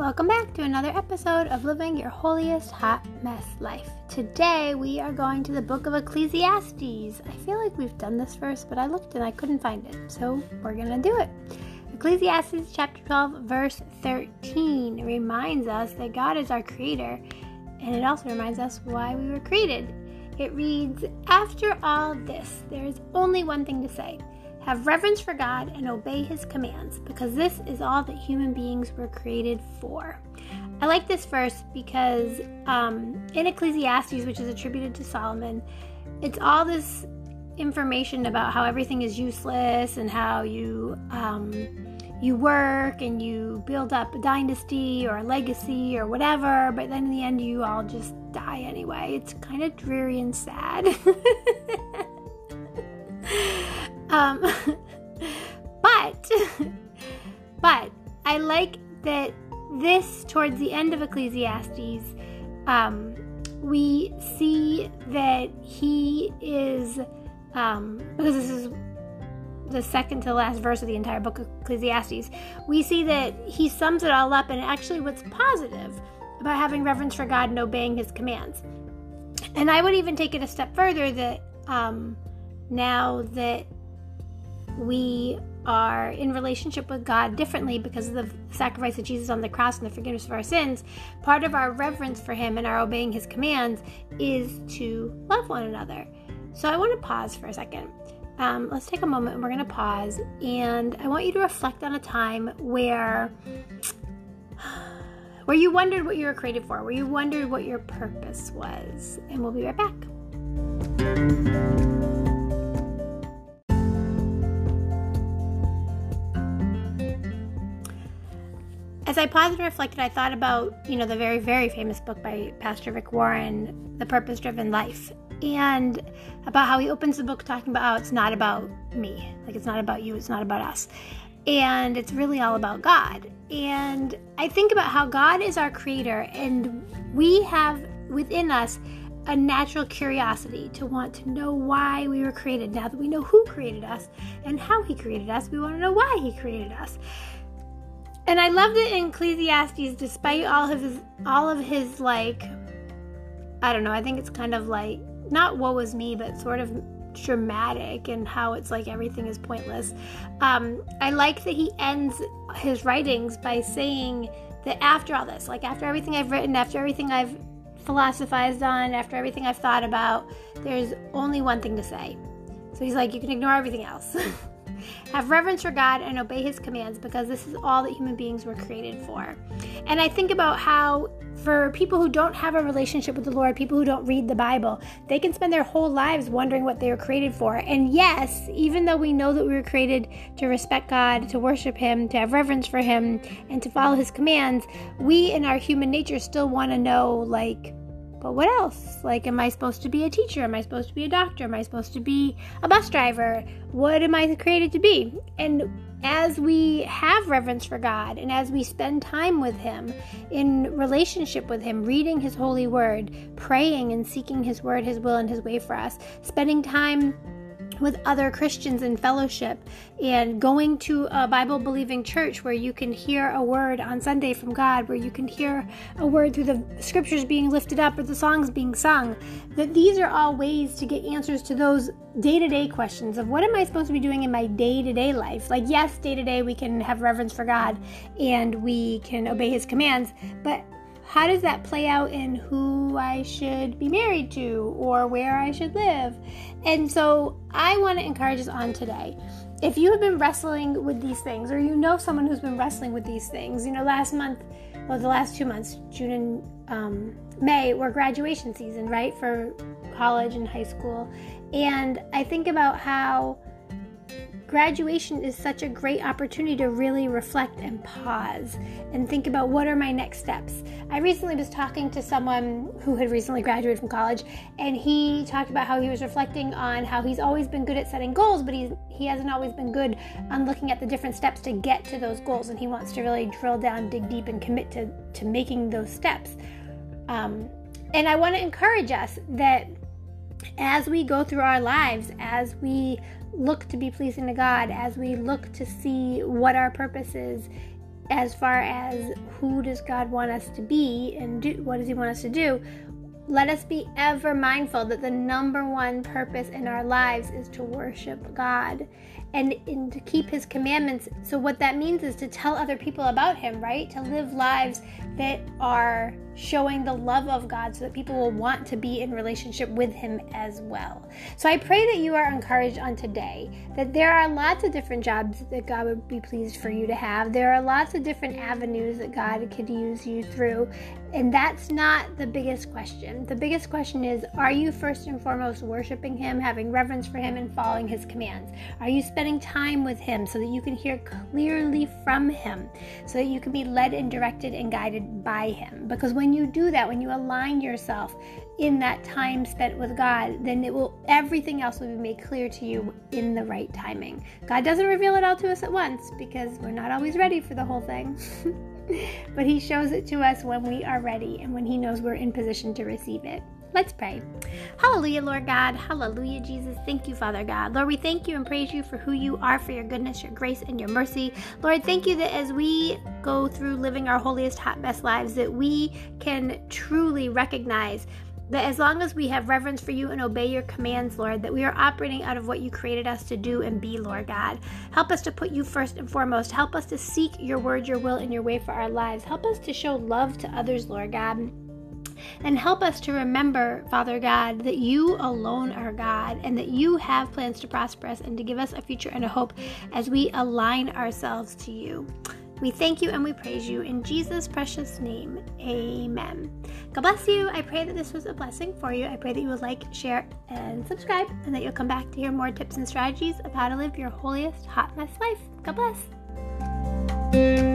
Welcome back to another episode of Living Your Holiest Hot Mess Life. Today we are going to the book of Ecclesiastes. I feel like we've done this verse, but I looked and I couldn't find it, so we're gonna do it. Ecclesiastes chapter 12, verse 13 reminds us that God is our creator, and it also reminds us why we were created. It reads, After all this, there is only one thing to say have reverence for God and obey His commands, because this is all that human beings were created for. I like this verse because um, in Ecclesiastes, which is attributed to Solomon, it's all this information about how everything is useless and how you um, you work and you build up a dynasty or a legacy or whatever, but then in the end you all just die anyway. It's kind of dreary and sad. Um, but, but I like that this, towards the end of Ecclesiastes, um, we see that he is, um, because this is the second to last verse of the entire book of Ecclesiastes, we see that he sums it all up and actually what's positive about having reverence for God and obeying his commands. And I would even take it a step further that um, now that we are in relationship with God differently because of the sacrifice of Jesus on the cross and the forgiveness of our sins, part of our reverence for Him and our obeying His commands is to love one another. So I want to pause for a second. Um, let's take a moment and we're going to pause. And I want you to reflect on a time where. Where you wondered what you were created for, where you wondered what your purpose was. And we'll be right back. As I paused and reflected, I thought about, you know, the very, very famous book by Pastor Rick Warren, The Purpose Driven Life, and about how he opens the book talking about how it's not about me. Like, it's not about you, it's not about us. And it's really all about God. And I think about how God is our creator, and we have within us a natural curiosity to want to know why we were created. Now that we know who created us and how he created us, we want to know why he created us. And I love that in Ecclesiastes, despite all of his all of his like I don't know, I think it's kind of like not woe is me, but sort of dramatic and how it's like everything is pointless. Um, I like that he ends his writings by saying that after all this, like after everything I've written, after everything I've philosophized on, after everything I've thought about, there's only one thing to say. So he's like, you can ignore everything else. Have reverence for God and obey His commands because this is all that human beings were created for. And I think about how, for people who don't have a relationship with the Lord, people who don't read the Bible, they can spend their whole lives wondering what they were created for. And yes, even though we know that we were created to respect God, to worship Him, to have reverence for Him, and to follow His commands, we in our human nature still want to know, like, but what else? Like, am I supposed to be a teacher? Am I supposed to be a doctor? Am I supposed to be a bus driver? What am I created to be? And as we have reverence for God and as we spend time with Him in relationship with Him, reading His holy word, praying and seeking His word, His will, and His way for us, spending time with other Christians in fellowship and going to a Bible believing church where you can hear a word on Sunday from God, where you can hear a word through the scriptures being lifted up or the songs being sung. That these are all ways to get answers to those day to day questions of what am I supposed to be doing in my day to day life? Like, yes, day to day we can have reverence for God and we can obey His commands, but how does that play out in who I should be married to or where I should live? And so I want to encourage us on today. If you have been wrestling with these things, or you know someone who's been wrestling with these things, you know, last month, well, the last two months, June and um, May, were graduation season, right, for college and high school. And I think about how graduation is such a great opportunity to really reflect and pause and think about what are my next steps. I recently was talking to someone who had recently graduated from college, and he talked about how he was reflecting on how he's always been good at setting goals, but he's, he hasn't always been good on looking at the different steps to get to those goals, and he wants to really drill down, dig deep, and commit to, to making those steps. Um, and I want to encourage us that as we go through our lives, as we look to be pleasing to God, as we look to see what our purpose is, as far as who does God want us to be and do, what does He want us to do, let us be ever mindful that the number one purpose in our lives is to worship God and, and to keep His commandments. So, what that means is to tell other people about Him, right? To live lives that are showing the love of God so that people will want to be in relationship with Him as well. So I pray that you are encouraged on today that there are lots of different jobs that God would be pleased for you to have. There are lots of different avenues that God could use you through. And that's not the biggest question. The biggest question is Are you first and foremost worshiping Him, having reverence for Him, and following His commands? Are you spending time with Him so that you can hear clearly from Him, so that you can be led and directed and guided by Him? Because when you do that, when you align yourself in that time spent with God, then it will everything else will be made clear to you in the right timing. God doesn't reveal it all to us at once because we're not always ready for the whole thing. but he shows it to us when we are ready and when he knows we're in position to receive it. Let's pray. Hallelujah, Lord God. Hallelujah, Jesus. Thank you, Father God. Lord, we thank you and praise you for who you are, for your goodness, your grace, and your mercy. Lord, thank you that as we go through living our holiest, hot, best lives, that we can truly recognize that as long as we have reverence for you and obey your commands, Lord, that we are operating out of what you created us to do and be, Lord God. Help us to put you first and foremost. Help us to seek your word, your will, and your way for our lives. Help us to show love to others, Lord God. And help us to remember, Father God, that you alone are God and that you have plans to prosper us and to give us a future and a hope as we align ourselves to you. We thank you and we praise you in Jesus' precious name. Amen. God bless you. I pray that this was a blessing for you. I pray that you will like, share, and subscribe, and that you'll come back to hear more tips and strategies of how to live your holiest hot mess life. God bless.